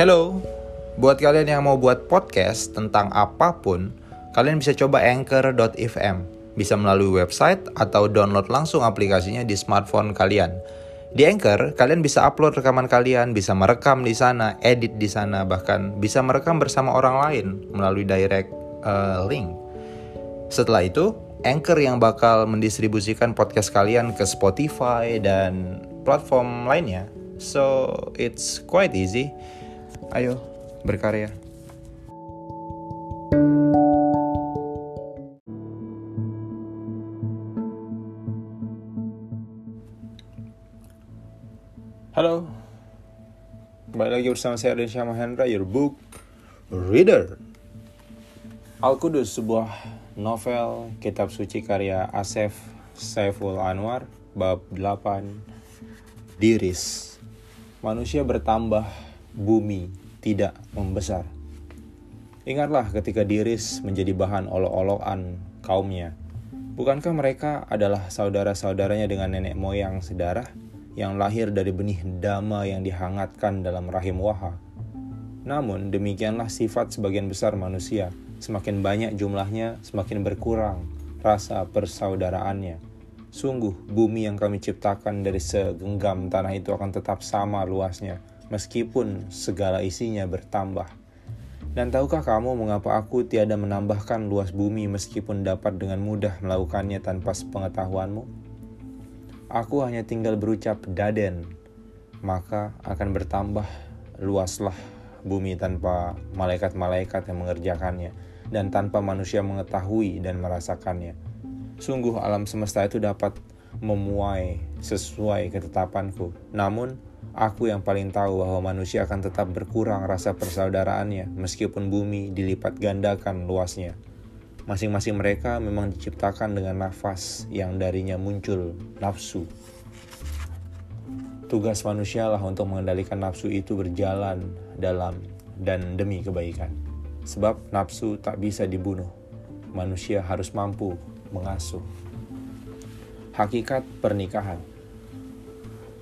Hello, buat kalian yang mau buat podcast tentang apa pun, kalian bisa coba anchor.fm. Bisa melalui website atau download langsung aplikasinya di smartphone kalian. Di Anchor, kalian bisa upload rekaman kalian, bisa merekam di sana, edit di sana, bahkan bisa merekam bersama orang lain melalui direct uh, link. Setelah itu, Anchor yang bakal mendistribusikan podcast kalian ke Spotify dan platform lainnya. So, it's quite easy. Ayo, berkarya. Halo, kembali lagi bersama saya Arden Mahendra, your book reader. Al-Qudus, sebuah novel kitab suci karya Asef Saiful Anwar, bab 8, Diris. Manusia bertambah, bumi tidak membesar. Ingatlah ketika Diris menjadi bahan olok-olokan kaumnya. Bukankah mereka adalah saudara-saudaranya dengan nenek moyang sedarah? yang lahir dari benih dama yang dihangatkan dalam rahim Waha. Namun demikianlah sifat sebagian besar manusia, semakin banyak jumlahnya, semakin berkurang rasa persaudaraannya. Sungguh bumi yang kami ciptakan dari segenggam tanah itu akan tetap sama luasnya, meskipun segala isinya bertambah. Dan tahukah kamu mengapa aku tiada menambahkan luas bumi meskipun dapat dengan mudah melakukannya tanpa sepengetahuanmu? Aku hanya tinggal berucap daden, maka akan bertambah luaslah bumi tanpa malaikat-malaikat yang mengerjakannya dan tanpa manusia mengetahui dan merasakannya. Sungguh alam semesta itu dapat memuai sesuai ketetapanku. Namun, aku yang paling tahu bahwa manusia akan tetap berkurang rasa persaudaraannya meskipun bumi dilipat gandakan luasnya. Masing-masing mereka memang diciptakan dengan nafas yang darinya muncul nafsu. Tugas manusialah untuk mengendalikan nafsu itu berjalan dalam dan demi kebaikan. Sebab nafsu tak bisa dibunuh. Manusia harus mampu mengasuh. Hakikat pernikahan.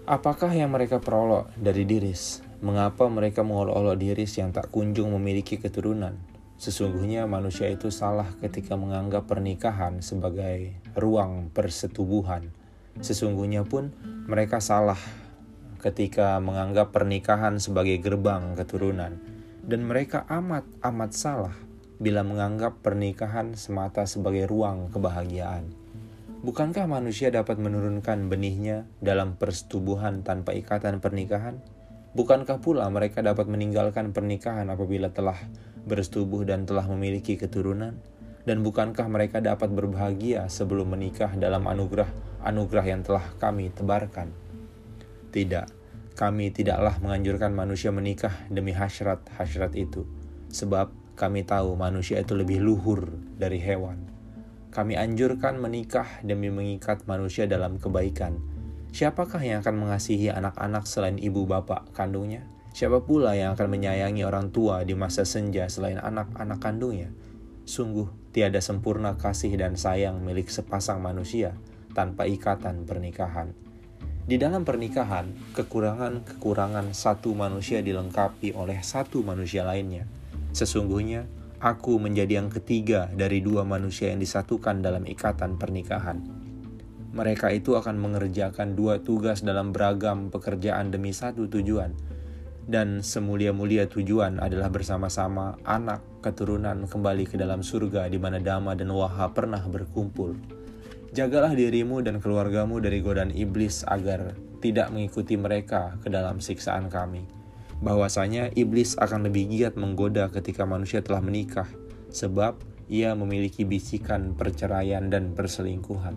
Apakah yang mereka perolok dari diris? Mengapa mereka mengolok-olok diris yang tak kunjung memiliki keturunan? Sesungguhnya manusia itu salah ketika menganggap pernikahan sebagai ruang persetubuhan. Sesungguhnya pun mereka salah ketika menganggap pernikahan sebagai gerbang keturunan. Dan mereka amat-amat salah bila menganggap pernikahan semata sebagai ruang kebahagiaan. Bukankah manusia dapat menurunkan benihnya dalam persetubuhan tanpa ikatan pernikahan? Bukankah pula mereka dapat meninggalkan pernikahan apabila telah bersetubuh dan telah memiliki keturunan? Dan bukankah mereka dapat berbahagia sebelum menikah dalam anugerah-anugerah yang telah kami tebarkan? Tidak, kami tidaklah menganjurkan manusia menikah demi hasrat-hasrat itu, sebab kami tahu manusia itu lebih luhur dari hewan. Kami anjurkan menikah demi mengikat manusia dalam kebaikan. Siapakah yang akan mengasihi anak-anak selain ibu bapak kandungnya? Siapa pula yang akan menyayangi orang tua di masa senja selain anak-anak kandungnya? Sungguh tiada sempurna kasih dan sayang milik sepasang manusia tanpa ikatan pernikahan. Di dalam pernikahan, kekurangan-kekurangan satu manusia dilengkapi oleh satu manusia lainnya. Sesungguhnya, aku menjadi yang ketiga dari dua manusia yang disatukan dalam ikatan pernikahan. Mereka itu akan mengerjakan dua tugas dalam beragam pekerjaan demi satu tujuan, dan semulia-mulia tujuan adalah bersama-sama anak keturunan kembali ke dalam surga di mana Dama dan Waha pernah berkumpul. Jagalah dirimu dan keluargamu dari godaan iblis agar tidak mengikuti mereka ke dalam siksaan kami. Bahwasanya iblis akan lebih giat menggoda ketika manusia telah menikah, sebab ia memiliki bisikan perceraian dan perselingkuhan.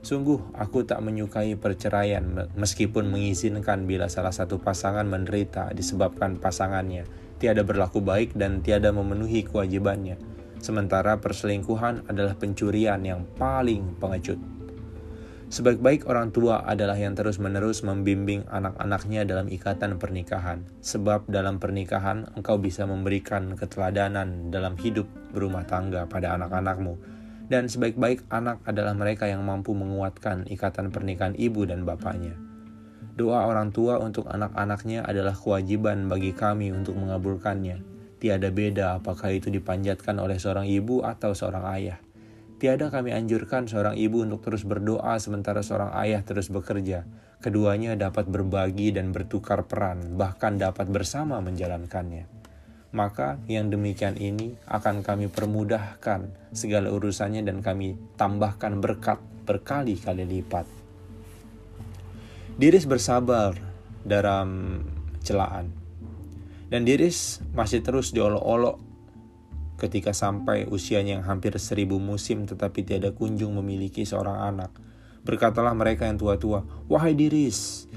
Sungguh, aku tak menyukai perceraian meskipun mengizinkan bila salah satu pasangan menderita disebabkan pasangannya tiada berlaku baik dan tiada memenuhi kewajibannya. Sementara perselingkuhan adalah pencurian yang paling pengecut. Sebaik-baik orang tua adalah yang terus-menerus membimbing anak-anaknya dalam ikatan pernikahan, sebab dalam pernikahan engkau bisa memberikan keteladanan dalam hidup berumah tangga pada anak-anakmu dan sebaik-baik anak adalah mereka yang mampu menguatkan ikatan pernikahan ibu dan bapaknya. Doa orang tua untuk anak-anaknya adalah kewajiban bagi kami untuk mengabulkannya. Tiada beda apakah itu dipanjatkan oleh seorang ibu atau seorang ayah. Tiada kami anjurkan seorang ibu untuk terus berdoa sementara seorang ayah terus bekerja. Keduanya dapat berbagi dan bertukar peran, bahkan dapat bersama menjalankannya. Maka yang demikian ini akan kami permudahkan segala urusannya dan kami tambahkan berkat berkali-kali lipat. Diris bersabar dalam celaan. Dan Diris masih terus diolok-olok ketika sampai usianya yang hampir seribu musim tetapi tiada kunjung memiliki seorang anak. Berkatalah mereka yang tua-tua, Wahai Diris,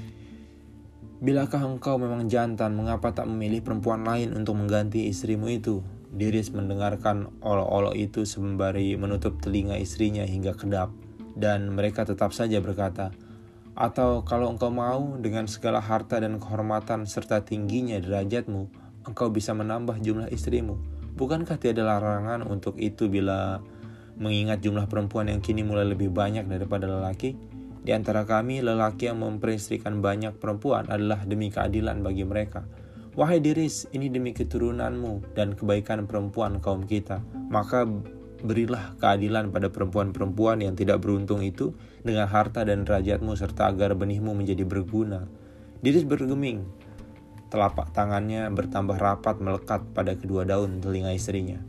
bilakah engkau memang jantan, mengapa tak memilih perempuan lain untuk mengganti istrimu itu? Diris mendengarkan olok-olok itu sembari menutup telinga istrinya hingga kedap. Dan mereka tetap saja berkata, atau kalau engkau mau dengan segala harta dan kehormatan serta tingginya derajatmu, engkau bisa menambah jumlah istrimu Bukankah tiada larangan untuk itu bila mengingat jumlah perempuan yang kini mulai lebih banyak daripada lelaki? Di antara kami, lelaki yang memperistrikan banyak perempuan adalah demi keadilan bagi mereka. Wahai Diris, ini demi keturunanmu dan kebaikan perempuan kaum kita. Maka berilah keadilan pada perempuan-perempuan yang tidak beruntung itu dengan harta dan derajatmu serta agar benihmu menjadi berguna. Diris bergeming, Telapak tangannya bertambah rapat melekat pada kedua daun telinga istrinya.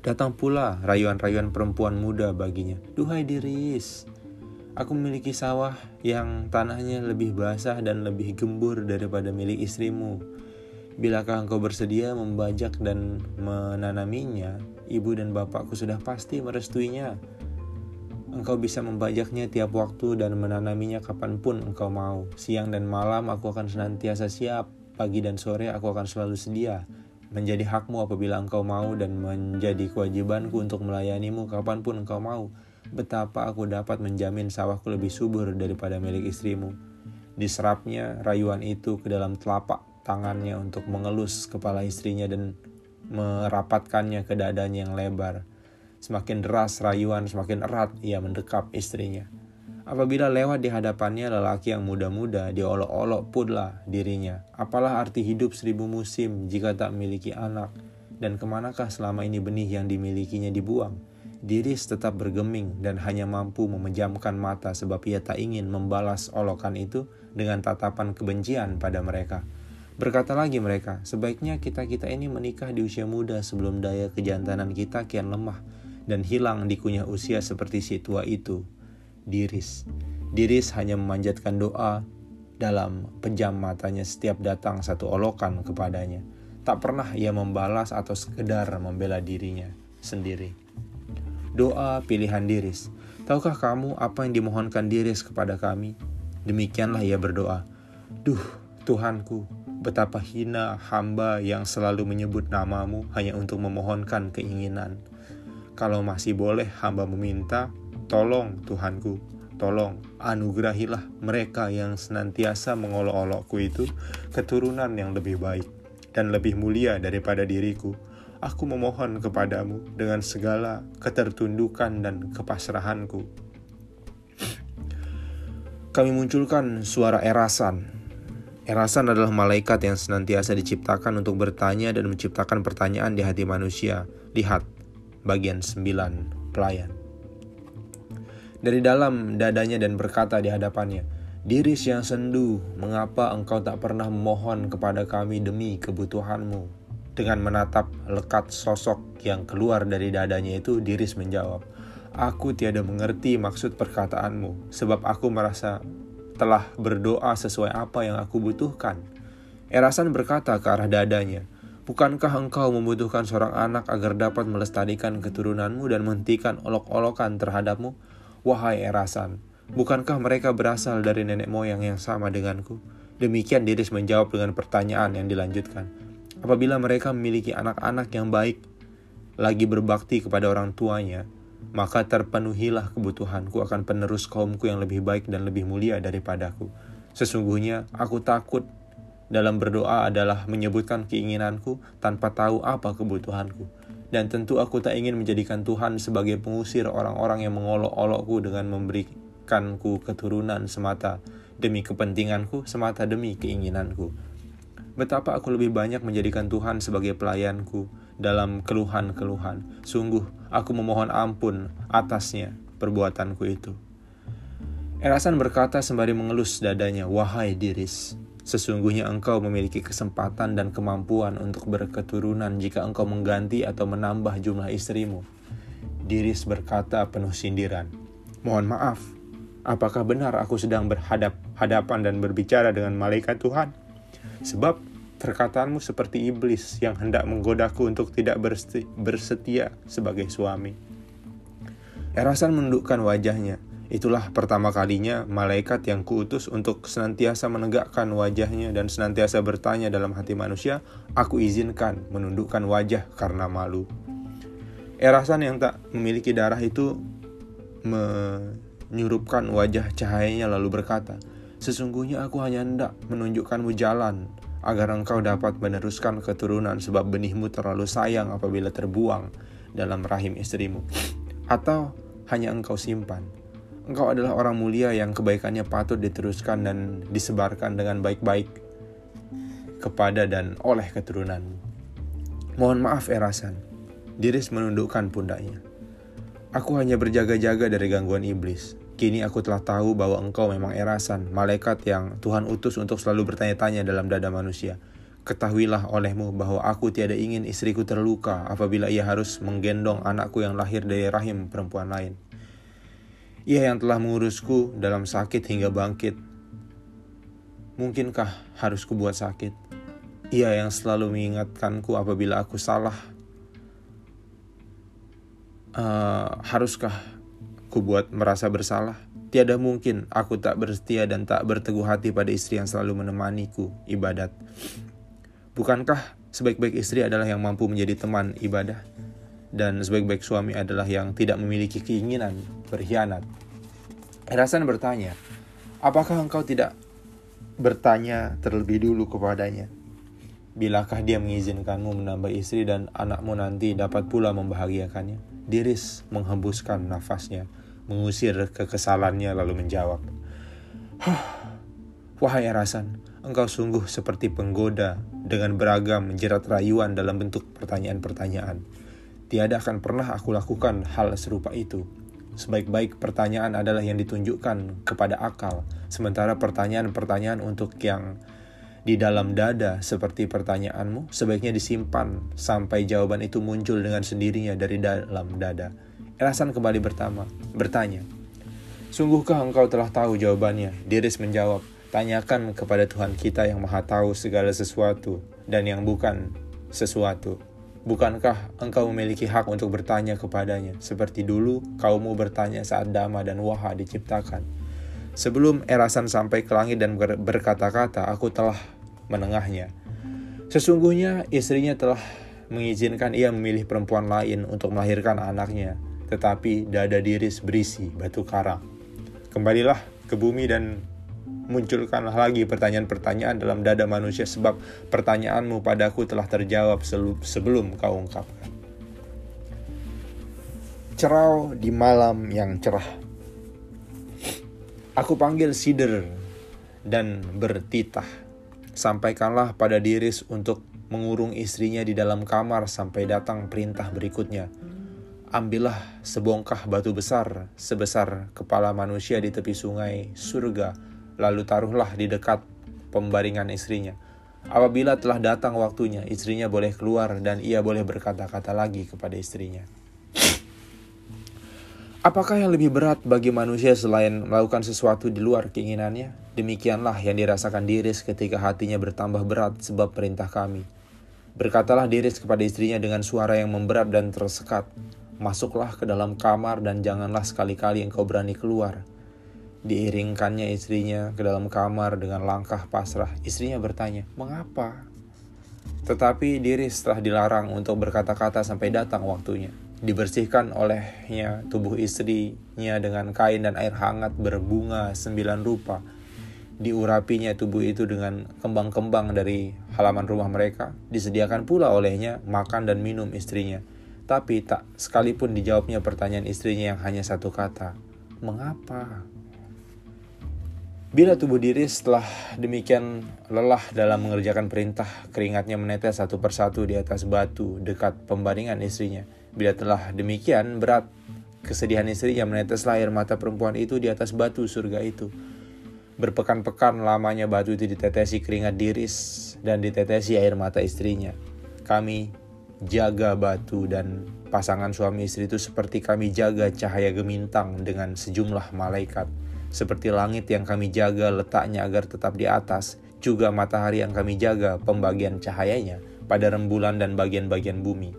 Datang pula rayuan-rayuan perempuan muda baginya. Duhai Diris, aku memiliki sawah yang tanahnya lebih basah dan lebih gembur daripada milik istrimu. Bilakah engkau bersedia membajak dan menanaminya, ibu dan bapakku sudah pasti merestuinya. Engkau bisa membajaknya tiap waktu dan menanaminya kapan pun engkau mau. Siang dan malam aku akan senantiasa siap Pagi dan sore aku akan selalu sedia. Menjadi hakmu apabila engkau mau dan menjadi kewajibanku untuk melayanimu kapan pun engkau mau. Betapa aku dapat menjamin sawahku lebih subur daripada milik istrimu. Diserapnya rayuan itu ke dalam telapak tangannya untuk mengelus kepala istrinya dan merapatkannya ke dadanya yang lebar. Semakin deras rayuan, semakin erat ia mendekap istrinya. Apabila lewat di hadapannya lelaki yang muda-muda, diolok-olok pula dirinya. Apalah arti hidup seribu musim jika tak memiliki anak? Dan ke manakah selama ini benih yang dimilikinya dibuang? Diris tetap bergeming dan hanya mampu memejamkan mata sebab ia tak ingin membalas olokan itu dengan tatapan kebencian pada mereka. Berkata lagi mereka, sebaiknya kita-kita ini menikah di usia muda sebelum daya kejantanan kita kian lemah dan hilang dikunyah usia seperti si tua itu. Diris. Diris hanya memanjatkan doa dalam pejam matanya setiap datang satu olokan kepadanya. Tak pernah ia membalas atau sekedar membela dirinya sendiri. Doa pilihan Diris. Tahukah kamu apa yang dimohonkan Diris kepada kami? Demikianlah ia berdoa. Duh, Tuhanku, betapa hina hamba yang selalu menyebut namamu hanya untuk memohonkan keinginan. Kalau masih boleh hamba meminta, Tolong Tuhanku, tolong anugerahilah mereka yang senantiasa mengolok-olokku itu keturunan yang lebih baik dan lebih mulia daripada diriku. Aku memohon kepadamu dengan segala ketertundukan dan kepasrahanku. Kami munculkan suara erasan. Erasan adalah malaikat yang senantiasa diciptakan untuk bertanya dan menciptakan pertanyaan di hati manusia. Lihat bagian 9 pelayan dari dalam dadanya dan berkata di hadapannya, Diris yang sendu, mengapa engkau tak pernah memohon kepada kami demi kebutuhanmu? Dengan menatap lekat sosok yang keluar dari dadanya itu, Diris menjawab, Aku tiada mengerti maksud perkataanmu, sebab aku merasa telah berdoa sesuai apa yang aku butuhkan. Erasan berkata ke arah dadanya, Bukankah engkau membutuhkan seorang anak agar dapat melestarikan keturunanmu dan menghentikan olok-olokan terhadapmu? Wahai Erasan, bukankah mereka berasal dari nenek moyang yang sama denganku? Demikian Diris menjawab dengan pertanyaan yang dilanjutkan. Apabila mereka memiliki anak-anak yang baik, lagi berbakti kepada orang tuanya, maka terpenuhilah kebutuhanku akan penerus kaumku yang lebih baik dan lebih mulia daripadaku. Sesungguhnya aku takut dalam berdoa adalah menyebutkan keinginanku tanpa tahu apa kebutuhanku. Dan tentu aku tak ingin menjadikan Tuhan sebagai pengusir orang-orang yang mengolok-olokku dengan memberikanku keturunan semata. demi kepentinganku semata demi keinginanku. Betapa aku lebih banyak menjadikan Tuhan sebagai pelayanku dalam keluhan-keluhan. Sungguh, aku memohon ampun atasnya perbuatanku itu. Erasan berkata sembari mengelus dadanya, Wahai Diris, sesungguhnya engkau memiliki kesempatan dan kemampuan untuk berketurunan jika engkau mengganti atau menambah jumlah istrimu. Diris berkata penuh sindiran, Mohon maaf, apakah benar aku sedang berhadap-hadapan dan berbicara dengan malaikat Tuhan? Sebab perkataanmu seperti iblis yang hendak menggodaku untuk tidak bersetia sebagai suami. Erasan menundukkan wajahnya, Itulah pertama kalinya malaikat yang kuutus untuk senantiasa menegakkan wajahnya dan senantiasa bertanya dalam hati manusia, aku izinkan menundukkan wajah karena malu. Erasan yang tak memiliki darah itu menyurupkan wajah cahayanya lalu berkata, Sesungguhnya aku hanya hendak menunjukkanmu jalan agar engkau dapat meneruskan keturunan sebab benihmu terlalu sayang apabila terbuang dalam rahim istrimu. Atau hanya engkau simpan Engkau adalah orang mulia yang kebaikannya patut diteruskan dan disebarkan dengan baik-baik kepada dan oleh keturunan. Mohon maaf Erasan, Diris menundukkan pundaknya. Aku hanya berjaga-jaga dari gangguan iblis. Kini aku telah tahu bahwa engkau memang Erasan, malaikat yang Tuhan utus untuk selalu bertanya-tanya dalam dada manusia. Ketahuilah olehmu bahwa aku tiada ingin istriku terluka apabila ia harus menggendong anakku yang lahir dari rahim perempuan lain. Ia yang telah mengurusku dalam sakit hingga bangkit. Mungkinkah harus kubuat sakit? Ia yang selalu mengingatkanku apabila aku salah. Uh, haruskah kubuat merasa bersalah? Tiada mungkin aku tak bersetia dan tak berteguh hati pada istri yang selalu menemaniku ibadat. Bukankah sebaik-baik istri adalah yang mampu menjadi teman ibadah? Dan sebaik-baik suami adalah yang tidak memiliki keinginan berkhianat. Erasan bertanya, apakah engkau tidak bertanya terlebih dulu kepadanya? Bilakah dia mengizinkanmu menambah istri dan anakmu nanti dapat pula membahagiakannya? Diris menghembuskan nafasnya, mengusir kekesalannya lalu menjawab, Wahai Erasan, engkau sungguh seperti penggoda dengan beragam menjerat rayuan dalam bentuk pertanyaan-pertanyaan. Tiada akan pernah aku lakukan hal serupa itu. Sebaik-baik pertanyaan adalah yang ditunjukkan kepada akal, sementara pertanyaan-pertanyaan untuk yang di dalam dada seperti pertanyaanmu sebaiknya disimpan sampai jawaban itu muncul dengan sendirinya dari dalam dada. Erasan kembali bertama, bertanya, Sungguhkah engkau telah tahu jawabannya? Diris menjawab, Tanyakan kepada Tuhan kita yang maha tahu segala sesuatu dan yang bukan sesuatu. Bukankah engkau memiliki hak untuk bertanya kepadanya, seperti dulu kaummu bertanya saat Dama dan Waha diciptakan? Sebelum Erasan sampai ke langit dan ber berkata-kata, aku telah menengahnya. Sesungguhnya istrinya telah mengizinkan ia memilih perempuan lain untuk melahirkan anaknya, tetapi dada diris berisi batu karang. Kembalilah ke bumi dan munculkanlah lagi pertanyaan-pertanyaan dalam dada manusia sebab pertanyaanmu padaku telah terjawab sebelum kau ungkapkan. Cerau di malam yang cerah. Aku panggil Sider dan bertitah. Sampaikanlah pada Diris untuk mengurung istrinya di dalam kamar sampai datang perintah berikutnya. Ambillah sebongkah batu besar sebesar kepala manusia di tepi sungai surga lalu taruhlah di dekat pembaringan istrinya. Apabila telah datang waktunya, istrinya boleh keluar dan ia boleh berkata-kata lagi kepada istrinya. Apakah yang lebih berat bagi manusia selain melakukan sesuatu di luar keinginannya? Demikianlah yang dirasakan Diris ketika hatinya bertambah berat sebab perintah kami. Berkatalah Diris kepada istrinya dengan suara yang memberat dan tersekat. Masuklah ke dalam kamar dan janganlah sekali-kali engkau berani keluar Diiringkannya istrinya ke dalam kamar dengan langkah pasrah. Istrinya bertanya, "Mengapa?" Tetapi diri setelah dilarang untuk berkata-kata sampai datang waktunya. Dibersihkan olehnya tubuh istrinya dengan kain dan air hangat berbunga sembilan rupa. Diurapinya tubuh itu dengan kembang-kembang dari halaman rumah mereka. Disediakan pula olehnya makan dan minum istrinya. Tapi tak sekalipun dijawabnya pertanyaan istrinya yang hanya satu kata. Mengapa? Bila tubuh diri setelah demikian lelah dalam mengerjakan perintah, keringatnya menetes satu persatu di atas batu dekat pembaringan istrinya. Bila telah demikian berat kesedihan istrinya meneteslah air mata perempuan itu di atas batu surga itu. Berpekan-pekan lamanya batu itu ditetesi keringat diris dan ditetesi air mata istrinya. Kami jaga batu dan pasangan suami istri itu seperti kami jaga cahaya gemintang dengan sejumlah malaikat seperti langit yang kami jaga letaknya agar tetap di atas, juga matahari yang kami jaga pembagian cahayanya pada rembulan dan bagian-bagian bumi.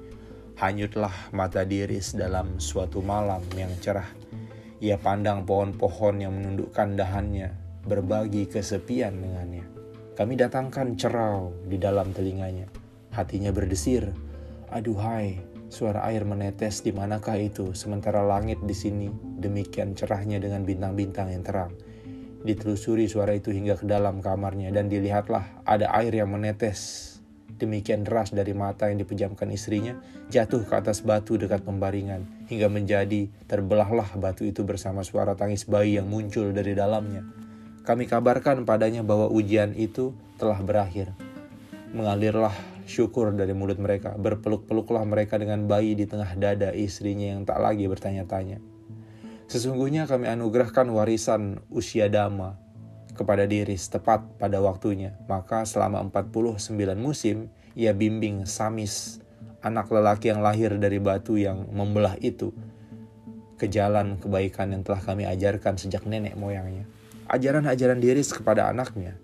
Hanyutlah mata diris dalam suatu malam yang cerah. Ia pandang pohon-pohon yang menundukkan dahannya, berbagi kesepian dengannya. Kami datangkan cerau di dalam telinganya. Hatinya berdesir, aduhai, Suara air menetes di manakah itu, sementara langit di sini demikian cerahnya dengan bintang-bintang yang terang. Ditelusuri suara itu hingga ke dalam kamarnya dan dilihatlah ada air yang menetes demikian deras dari mata yang dipejamkan istrinya jatuh ke atas batu dekat pembaringan hingga menjadi terbelahlah batu itu bersama suara tangis bayi yang muncul dari dalamnya. Kami kabarkan padanya bahwa ujian itu telah berakhir. Mengalirlah syukur dari mulut mereka. Berpeluk-peluklah mereka dengan bayi di tengah dada istrinya yang tak lagi bertanya-tanya. Sesungguhnya kami anugerahkan warisan usia dama kepada diri tepat pada waktunya. Maka selama 49 musim, ia bimbing Samis, anak lelaki yang lahir dari batu yang membelah itu, ke jalan kebaikan yang telah kami ajarkan sejak nenek moyangnya. Ajaran-ajaran Diris kepada anaknya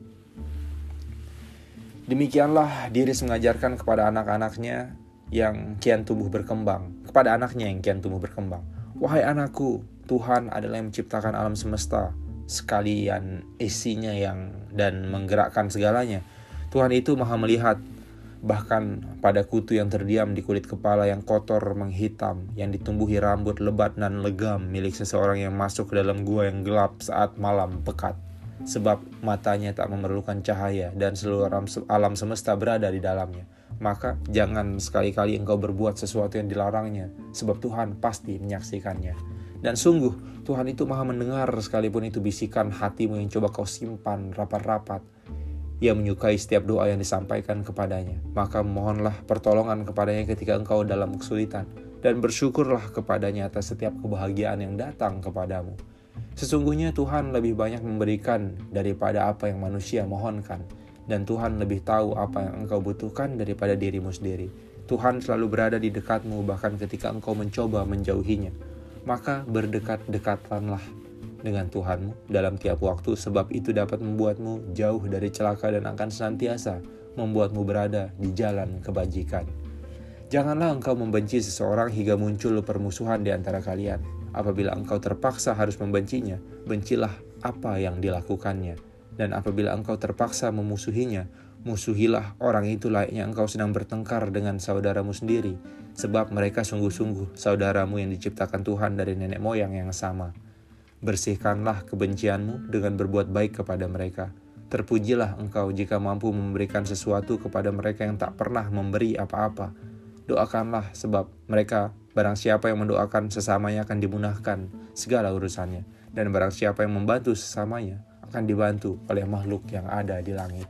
Demikianlah Diris mengajarkan kepada anak-anaknya yang kian tumbuh berkembang, kepada anaknya yang kian tumbuh berkembang. Wahai anakku, Tuhan adalah yang menciptakan alam semesta, sekalian isinya yang dan menggerakkan segalanya. Tuhan itu maha melihat, bahkan pada kutu yang terdiam di kulit kepala yang kotor menghitam, yang ditumbuhi rambut lebat dan legam milik seseorang yang masuk ke dalam gua yang gelap saat malam pekat sebab matanya tak memerlukan cahaya dan seluruh alam semesta berada di dalamnya. Maka jangan sekali-kali engkau berbuat sesuatu yang dilarangnya, sebab Tuhan pasti menyaksikannya. Dan sungguh, Tuhan itu maha mendengar sekalipun itu bisikan hatimu yang coba kau simpan rapat-rapat. Ia menyukai setiap doa yang disampaikan kepadanya. Maka mohonlah pertolongan kepadanya ketika engkau dalam kesulitan. Dan bersyukurlah kepadanya atas setiap kebahagiaan yang datang kepadamu Sesungguhnya Tuhan lebih banyak memberikan daripada apa yang manusia mohonkan, dan Tuhan lebih tahu apa yang engkau butuhkan daripada dirimu sendiri. Tuhan selalu berada di dekatmu bahkan ketika engkau mencoba menjauhinya. Maka berdekat-dekatlah dengan Tuhanmu dalam tiap waktu sebab itu dapat membuatmu jauh dari celaka dan akan senantiasa membuatmu berada di jalan kebajikan. Janganlah engkau membenci seseorang hingga muncul permusuhan di antara kalian Apabila engkau terpaksa harus membencinya, bencilah apa yang dilakukannya. Dan apabila engkau terpaksa memusuhinya, musuhilah orang itu layaknya engkau sedang bertengkar dengan saudaramu sendiri, sebab mereka sungguh-sungguh saudaramu yang diciptakan Tuhan dari nenek moyang yang sama. Bersihkanlah kebencianmu dengan berbuat baik kepada mereka. Terpujilah engkau jika mampu memberikan sesuatu kepada mereka yang tak pernah memberi apa-apa. Doakanlah sebab mereka Barang siapa yang mendoakan sesamanya akan dimudahkan segala urusannya. Dan barang siapa yang membantu sesamanya akan dibantu oleh makhluk yang ada di langit.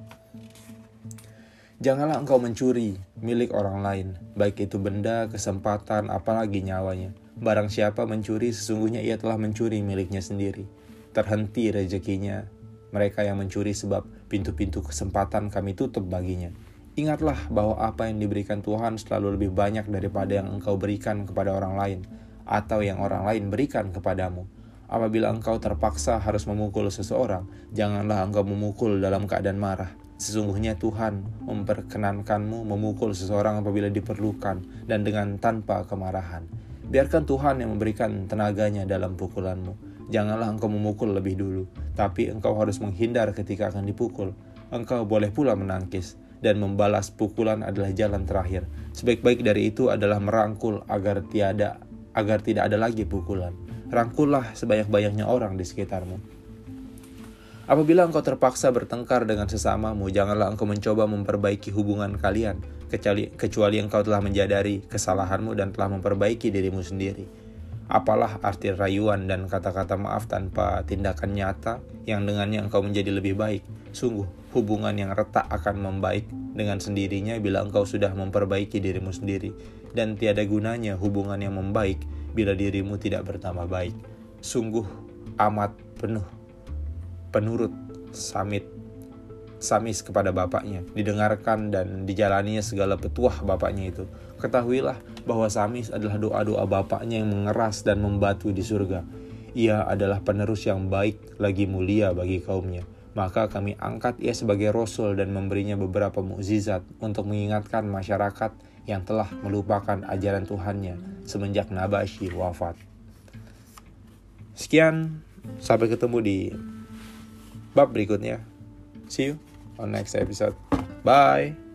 Janganlah engkau mencuri milik orang lain, baik itu benda, kesempatan, apalagi nyawanya. Barang siapa mencuri, sesungguhnya ia telah mencuri miliknya sendiri. Terhenti rezekinya mereka yang mencuri sebab pintu-pintu kesempatan kami tutup baginya. Ingatlah bahwa apa yang diberikan Tuhan selalu lebih banyak daripada yang engkau berikan kepada orang lain, atau yang orang lain berikan kepadamu. Apabila engkau terpaksa harus memukul seseorang, janganlah engkau memukul dalam keadaan marah. Sesungguhnya Tuhan memperkenankanmu memukul seseorang apabila diperlukan dan dengan tanpa kemarahan. Biarkan Tuhan yang memberikan tenaganya dalam pukulanmu. Janganlah engkau memukul lebih dulu, tapi engkau harus menghindar ketika akan dipukul. Engkau boleh pula menangkis, dan membalas pukulan adalah jalan terakhir. Sebaik-baik dari itu adalah merangkul agar tiada agar tidak ada lagi pukulan. Rangkullah sebanyak-banyaknya orang di sekitarmu. Apabila engkau terpaksa bertengkar dengan sesamamu, janganlah engkau mencoba memperbaiki hubungan kalian, kecuali, kecuali engkau telah menjadari kesalahanmu dan telah memperbaiki dirimu sendiri. Apalah arti rayuan dan kata-kata maaf tanpa tindakan nyata yang dengannya engkau menjadi lebih baik? Sungguh, hubungan yang retak akan membaik dengan sendirinya bila engkau sudah memperbaiki dirimu sendiri. Dan tiada gunanya hubungan yang membaik bila dirimu tidak bertambah baik. Sungguh amat penuh penurut Samit Samis kepada bapaknya, didengarkan dan dijalaninya segala petuah bapaknya itu. Ketahuilah bahwa Samis adalah doa-doa bapaknya yang mengeras dan membatu di surga. Ia adalah penerus yang baik lagi mulia bagi kaumnya. Maka kami angkat ia sebagai rasul dan memberinya beberapa mukjizat untuk mengingatkan masyarakat yang telah melupakan ajaran Tuhannya semenjak Nabashi wafat. Sekian, sampai ketemu di bab berikutnya. See you on next episode. Bye.